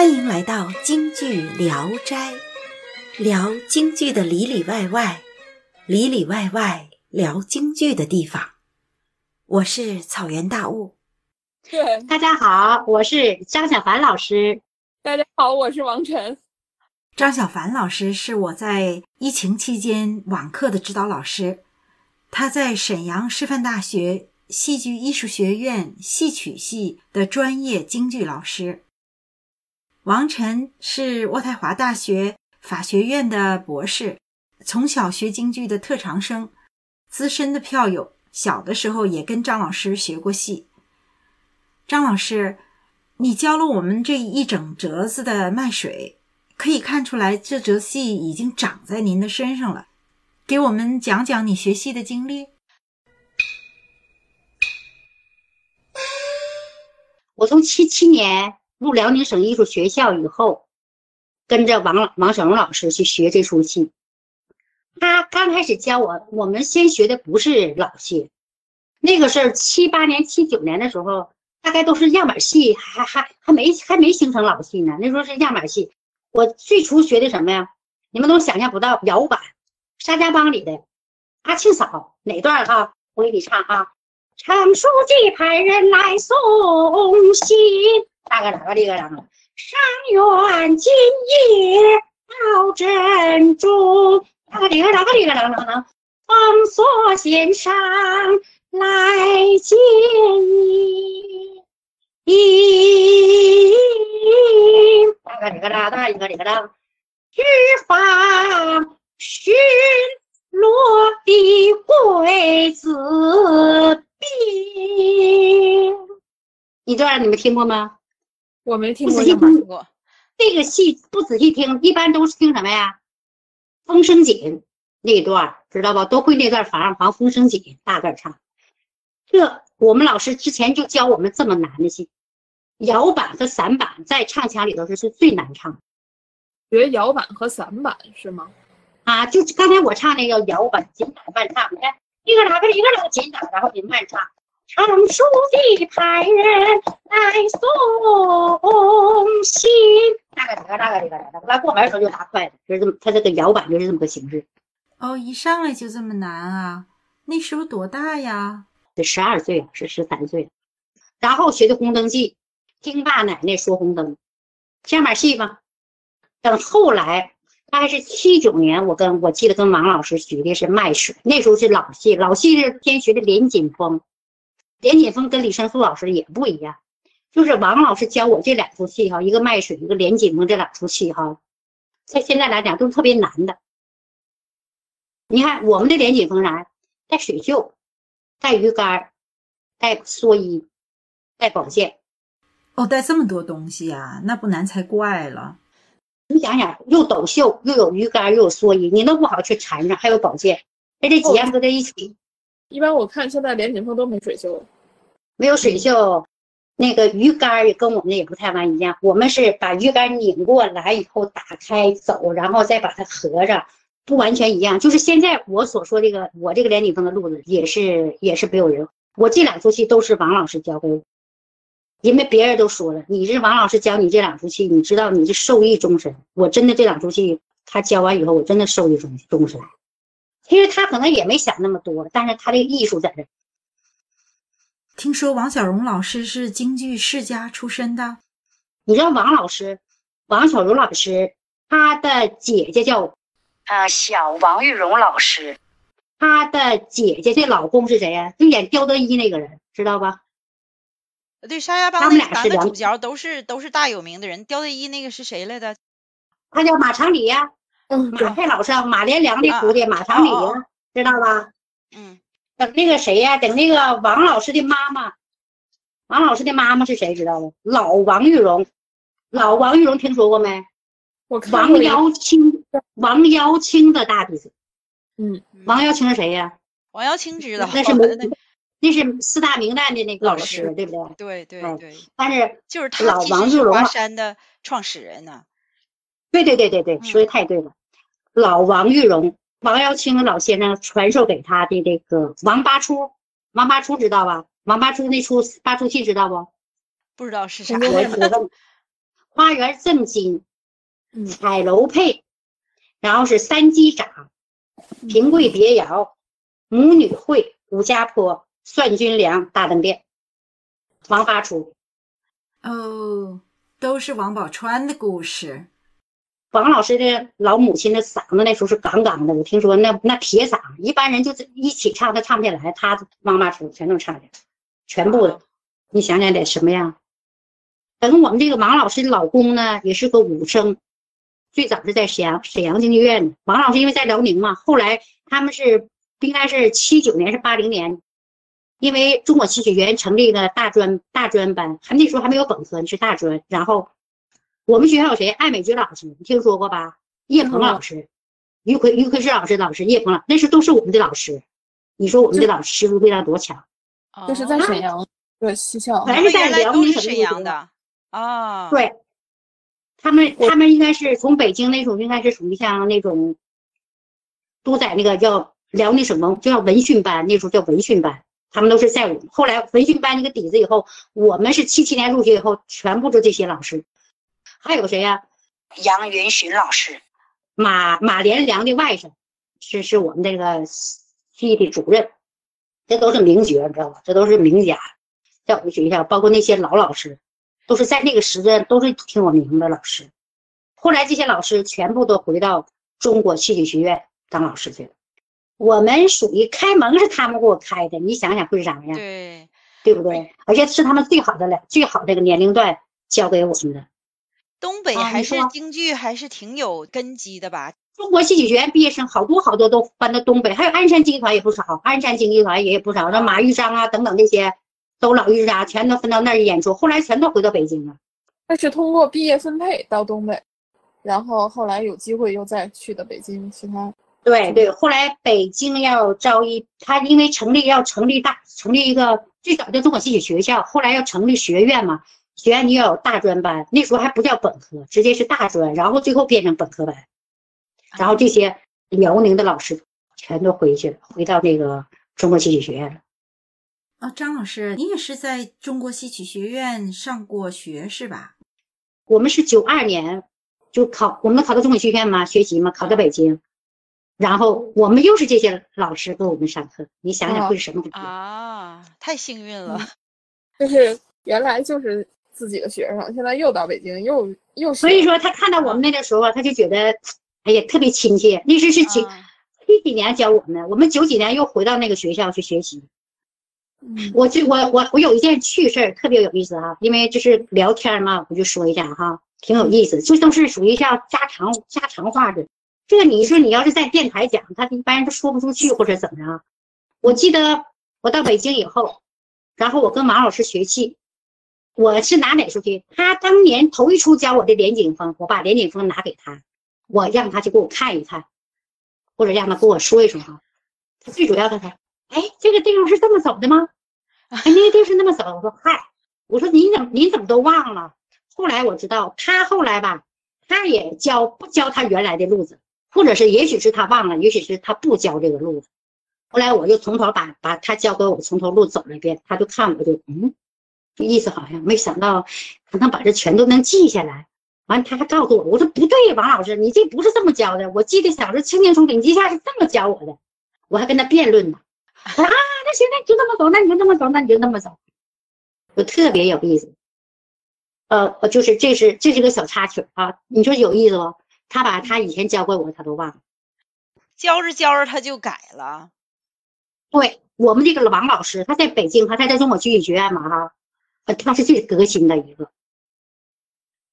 欢迎来到京剧聊斋，聊京剧的里里外外，里里外外聊京剧的地方。我是草原大雾。对，大家好，我是张小凡老师。大家好，我是王晨。张小凡老师是我在疫情期间网课的指导老师，他在沈阳师范大学戏剧艺术学院戏曲系的专业京剧老师。王晨是渥太华大学法学院的博士，从小学京剧的特长生，资深的票友，小的时候也跟张老师学过戏。张老师，你教了我们这一整折子的卖水。可以看出来，这折戏已经长在您的身上了。给我们讲讲你学戏的经历。我从七七年入辽宁省艺术学校以后，跟着王老王小荣老师去学这出戏。他刚开始教我，我们先学的不是老戏，那个是七八年、七九年的时候，大概都是样板戏，还还还没还没形成老戏呢。那时候是样板戏。我最初学的什么呀？你们都想象不到，摇板，沙家浜里的阿庆嫂哪段哈？我给你唱啊！常书记派人来送信，哪个哪个这个哪个？上元今夜到珍珠，哪个这个哪个这个哪个哪个？封锁先生来见你。一个这个哒哒，一个这个哒，举放巡逻的鬼子兵。一段你们听过吗？我没听过。仔细听过。这个戏不仔细听，一般都是听什么呀？风声紧那一段，知道吧？都会那段房房风声紧，大个唱。这我们老师之前就教我们这么难的戏。摇板和散板在唱腔里头是是最难唱，学摇板和散板是吗？啊，就刚才我唱那个摇板紧打慢唱，你看一个哪个一个哪个紧打，然后你慢唱。唱书的派人来送信，那个这个那个这个那个，来过门的时候就拿筷子，就是这么，他这个摇板就是这么个形式。哦，一上来就这么难啊？那时候多大呀？得十二岁，是十三岁，然后学的红灯记。听爸奶奶说红灯，样板戏吧。等后来，大概是七九年，我跟我记得跟王老师学的是卖水，那时候是老戏，老戏是先学的连锦峰，连锦峰跟李胜素老师也不一样，就是王老师教我这两出戏哈，一个卖水，一个连锦峰这两出戏哈，在现在来讲都是特别难的。你看我们的连锦峰啥，带水袖，带鱼竿，带蓑衣，带宝剑。哦，带这么多东西啊，那不难才怪了。你想想，又斗袖，又有鱼竿，又有蓑衣，你弄不好去缠上，还有宝剑，那这几样搁在一起。一般我看现在连锦峰都没水袖，没有水袖，那个鱼竿也跟我们也不太完一样。我们是把鱼竿拧过来以后打开走，然后再把它合上，不完全一样。就是现在我所说这个，我这个连锦峰的路子也是也是没有人。我这两出戏都是王老师教给我。因为别人都说了，你是王老师教你这两出戏，你知道你是受益终身。我真的这两出戏，他教完以后，我真的受益终终身。其实他可能也没想那么多，但是他这个艺术在这。听说王小荣老师是京剧世家出身的，你知道王老师，王小荣老师，他的姐姐叫呃小王玉荣老师，他的姐姐的老公是谁呀？就演刁德一那个人，知道吧？对，沙家浜那三个主角都是都是大有名的人。刁德一那个是谁来的？他叫马长礼呀，马太老生，马连良的徒弟马长礼，知道吧？嗯。等那个谁呀？等那个王老师的妈妈，王老师的妈妈是谁？知道吗？老王玉荣，老王玉荣听说过没？我王瑶卿，王瑶卿的大弟子。嗯。王瑶卿是谁呀？王瑶卿知道。那是那是四大名旦的那个老师，对不对？对对对。但是就是他，老王玉荣华山的创始人呢。对对对对对，说的太对了。老王玉荣，王耀清老先生传授给他的这个王八出，王八出知道吧？王八出那出八出戏知道不？不知道是啥。我我问，花园正经，嗯彩楼配，然后是三击掌，平贵别窑，母女会，武家坡，算军粮，大灯殿，王八出。哦，都是王宝钏的故事。王老师的老母亲的嗓子那时候是杠杠的，我听说那那铁嗓，一般人就是一起唱他唱不下来，他王八出全都唱下来，全部的，你想想得什么样？等我们这个王老师的老公呢，也是个武生，最早是在沈阳沈阳京剧院的。王老师因为在辽宁嘛，后来他们是应该是七九年是八零年，因为中国戏曲学院成立了大专大专班，还那时候还没有本科，是大专。然后我们学校有谁？艾美菊老师，你听说过吧？叶鹏老师，于奎于奎是老师老师，叶鹏老那是都是我们的老师。你说我们的老师师傅力量多强，就是在沈阳对西校，反正是在辽宁沈阳的啊。对，他们他们应该是从北京那种，应该是属于像那种，都在那个叫辽宁省文，就叫文训班，那时候叫文训班，他们都是在我们后来文训班那个底子以后，我们是七七年入学以后，全部都这些老师，还有谁呀、杨云寻老师，马马连良的外甥，是是我们这个系的主任，这都是名角，你知道吧？这都是名家，在我们学校，包括那些老老师。都是在那个时间都是挺有名的老师。后来这些老师全部都回到中国戏曲学院当老师去了。我们属于开门是他们给我开的，你想想会是啥样，对，对不对？而且是他们最好的了，最好这个年龄段教给我们的。东北啊还是京剧还是挺有根基的吧？中国戏曲学院毕业生好多好多都搬到东北，还有鞍山京剧团也不少，鞍山京剧团也不少，那马玉章啊等等这些，都老艺术家全都分到那儿演出，后来全都回到北京了。那是通过毕业分配到东北，然后后来有机会又再去的北京其他。对对，后来北京要招一，他因为成立要成立大成立一个最早叫中国戏曲学校，后来要成立学院嘛，学院你要有大专班，那时候还不叫本科，直接是大专，然后最后变成本科班，然后这些辽宁的老师全都回去了，回到那个中国戏曲学院了。啊，张老师，你也是在中国戏曲学院上过学是吧？我们是九二年就考，我们考到中国戏剧学院嘛，学习嘛，考到北京，然后我们又是这些老师给我们上课，你想想会是什么感觉？啊，太幸运了。就是原来就是自己的学生，现在又到北京，又又所以说他看到我们那个时候啊，他就觉得，哎呀，特别亲切。那时是九啊七几年教我们，我们九几年又回到那个学校去学习。嗯我就我我我有一件趣事儿特别有意思哈、因为就是聊天嘛，我就说一下哈、挺有意思，就都是属于像家常家常话的。这个你说你要是在电台讲，他一般人都说不出去或者怎么着。我记得我到北京以后，然后我跟马老师学戏，我是拿哪出去？他当年头一出教我的连景峰，我把连景峰拿给他，我让他去给我看一看，或者让他跟我说一说哈。他最主要的他，哎，这个地方是这么走的吗？哎，那个地方是那么走的。我说嗨，我说您怎么您怎么都忘了？后来我知道他后来吧，他也教不教他原来的路子，或者是也许是他忘了，也许是他不教这个路子。后来我就从头把把他教给我从头路走了一遍，他就看我就嗯，意思好像没想到他能把这全都能记下来。完，他还告诉我，我说不对，王老师，你这不是这么教的。我记得小时候《青年从顶级下》是这么教我的，我还跟他辩论呢。我说啊，那行，那你就这么走，那你就这么走，那你就这么走，就特别有意思。呃，呃就是这是这是个小插曲啊，你说有意思不？他把他以前教过我，他都忘了。教着教着他就改了。对我们这个王老师，他在北京，他在中国戏曲学院嘛哈，呃他是最革新的一个。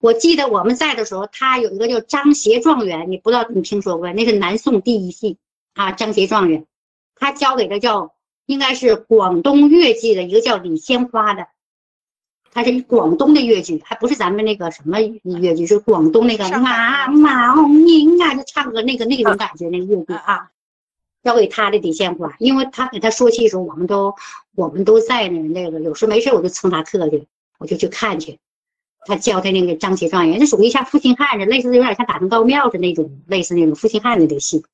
我记得我们在的时候，他有一个叫张协状元，你不知道你听说过？那是南宋第一戏啊，张协状元，他教给的叫应该是广东粤剧的一个叫李鲜花的，他是广东的越剧，还不是咱们那个什么越剧，是广东那个马那个马红英啊，就唱歌那个那种感觉那个越剧啊。交给他的底线管，因为他给他说戏的时候，我们都我们都在呢。那个有时没事我就蹭他课去，我就去看去。他教他那个张协状元，这属于像负心汉的，类似有点像打通高庙的那种，类似那种负心汉的那个戏。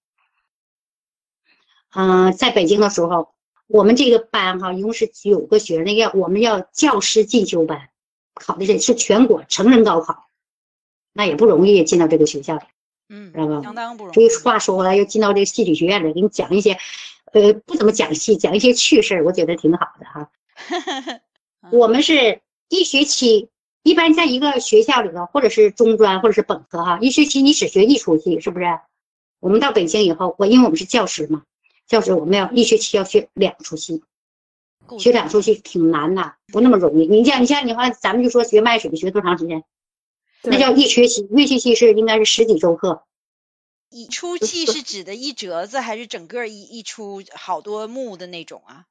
嗯、在北京的时候，我们这个班哈，一共是九个学生，要我们要教师进修班，考的是是全国成人高考，那也不容易进到这个学校里，嗯，知道吧？相当不容易所以。话说回来，又进到这个戏曲学院里，给你讲一些，呃，不怎么讲戏，讲一些趣事儿，我觉得挺好的哈。我们是一学期，一般在一个学校里头，或者是中专或者是本科哈，一学期你只学一出戏，是不是？我们到北京以后，我因为我们是教师嘛，教师我们要一学期要学两出戏，学两出戏挺难的，不那么容易。你像你像你话，咱们就说学卖水学多长时间？那叫一学期，一学期是应该是十几周课。一出戏是指的一折子，还是整个一一出好多幕的那种啊？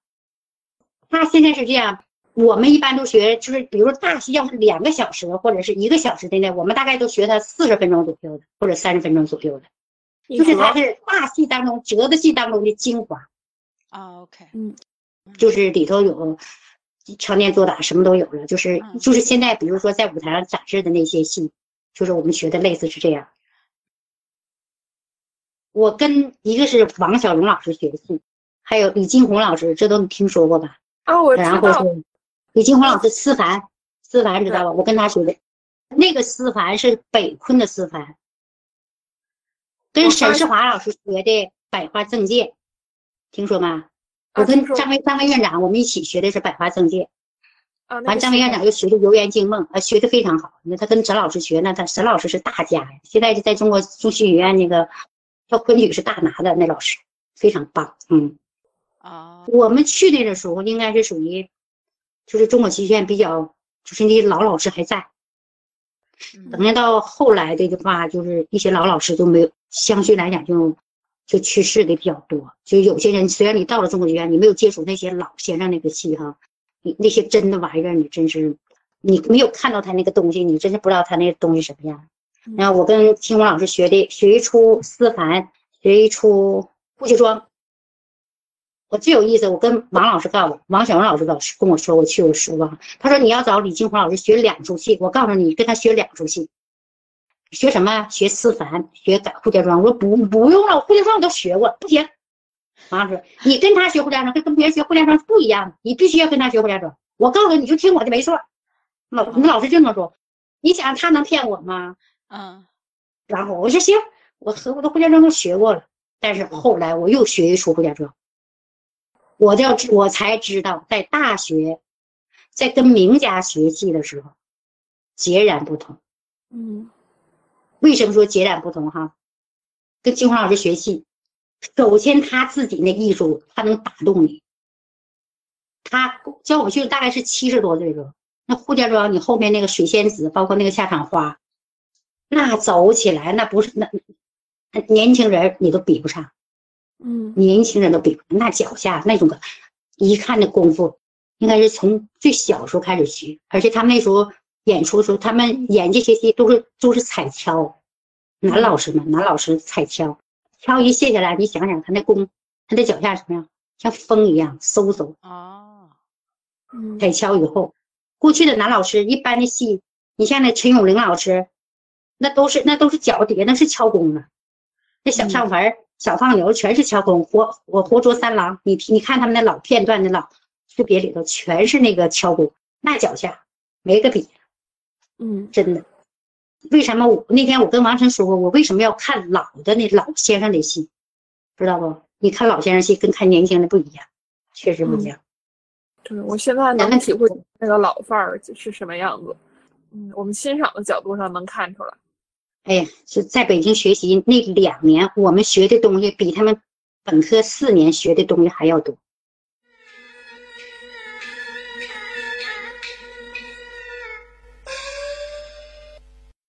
他现在是这样，我们一般都学，就是比如说大戏要是两个小时或者是一个小时的呢，我们大概都学它四十分钟左右的，或者三十分钟左右的，就是它是大戏当中折子戏当中的精华，啊，OK，嗯就是里头有敲念做打什么都有了，就是嗯就是现在比如说在舞台上展示的那些戏，就是我们学的类似是这样。我跟一个是王小龙老师学戏，还有李金红老师，这都你听说过吧？啊，我知然后，是李金红老师思凡，思凡知道吧？我跟他学的，那个思凡是北昆的思凡，跟沈世华老师学的百花正剑，听说吗？啊我跟张维张维院长我们一起学的是百花正戒，啊，完张维院长又学的游园惊梦，啊，学的非常好。那他跟沈老师学，那他沈老师是大家呀，现在就在中国中戏学院那个跳昆曲是大拿的那老师，非常棒，嗯。啊，我们去那个时候应该是属于，就是中国戏剧院比较，就是那些老老师还在。嗯等到到后来的话，就是一些老老师都没有，相对来讲就就去世的比较多。就有些人虽然你到了中国剧院，你没有接触那些老先生那个戏哈，你那些真的玩意儿，你真是你没有看到他那个东西，你真是不知道他那个东西什么样。然后我跟金红老师学的学一出思凡，学一出顾惜庄。我最有意思，我跟王老师告诉我，王小荣老师老师跟我说，我去我书房，他说你要找李金华老师学两出戏，我告诉你，跟他学两出戏，学什么？学思凡，学改呼家庄。我说不不用了，我呼家庄我都学过，不行。王老师，你跟他学呼家庄，跟跟别人学呼家庄是不一样的，你必须要跟他学呼家庄。我告诉你，你就听我的没错。老那老师这么说，你想他能骗我吗？嗯然后我说行，我和我的护家庄都学过了，但是后来我又学一出护家庄，我就我才知道，在大学，在跟名家学戏的时候，截然不同。嗯为什么说截然不同哈？跟金华老师学戏，首先他自己那艺术，他能打动你。他教我去大概是七十多岁的时候，那扈家庄，你后面那个水仙子，包括那个下场花，那走起来那不是那那年轻人你都比不上，嗯年轻人都比不上，那脚下那种个，一看那功夫，应该是从最小时候开始学，而且他们那时候演出的时候，他们演这些戏都是都是彩敲，男老师嘛，男老师彩敲，敲一卸下来，你想想他那弓，他的脚下什么样，像风一样嗖嗖。哦，嗯。彩敲以后，过去的男老师一般的戏，你像那陈永玲老师，那都是那都是脚底下那是敲弓的，那小唱盆儿、小放牛全是敲弓，活我活捉三郎，你你看他们那老片段的老区别里头全是那个敲功，那脚下没个比，嗯真的。为什么我那天我跟王晨说过，我为什么要看老的那老先生的戏，知道不？你看老先生戏跟看年轻的不一样，确实不一样。对，我现在能体会那个老范儿是什么样子。嗯，我们欣赏的角度上能看出来。哎呀，是在北京学习那两年，我们学的东西比他们本科四年学的东西还要多。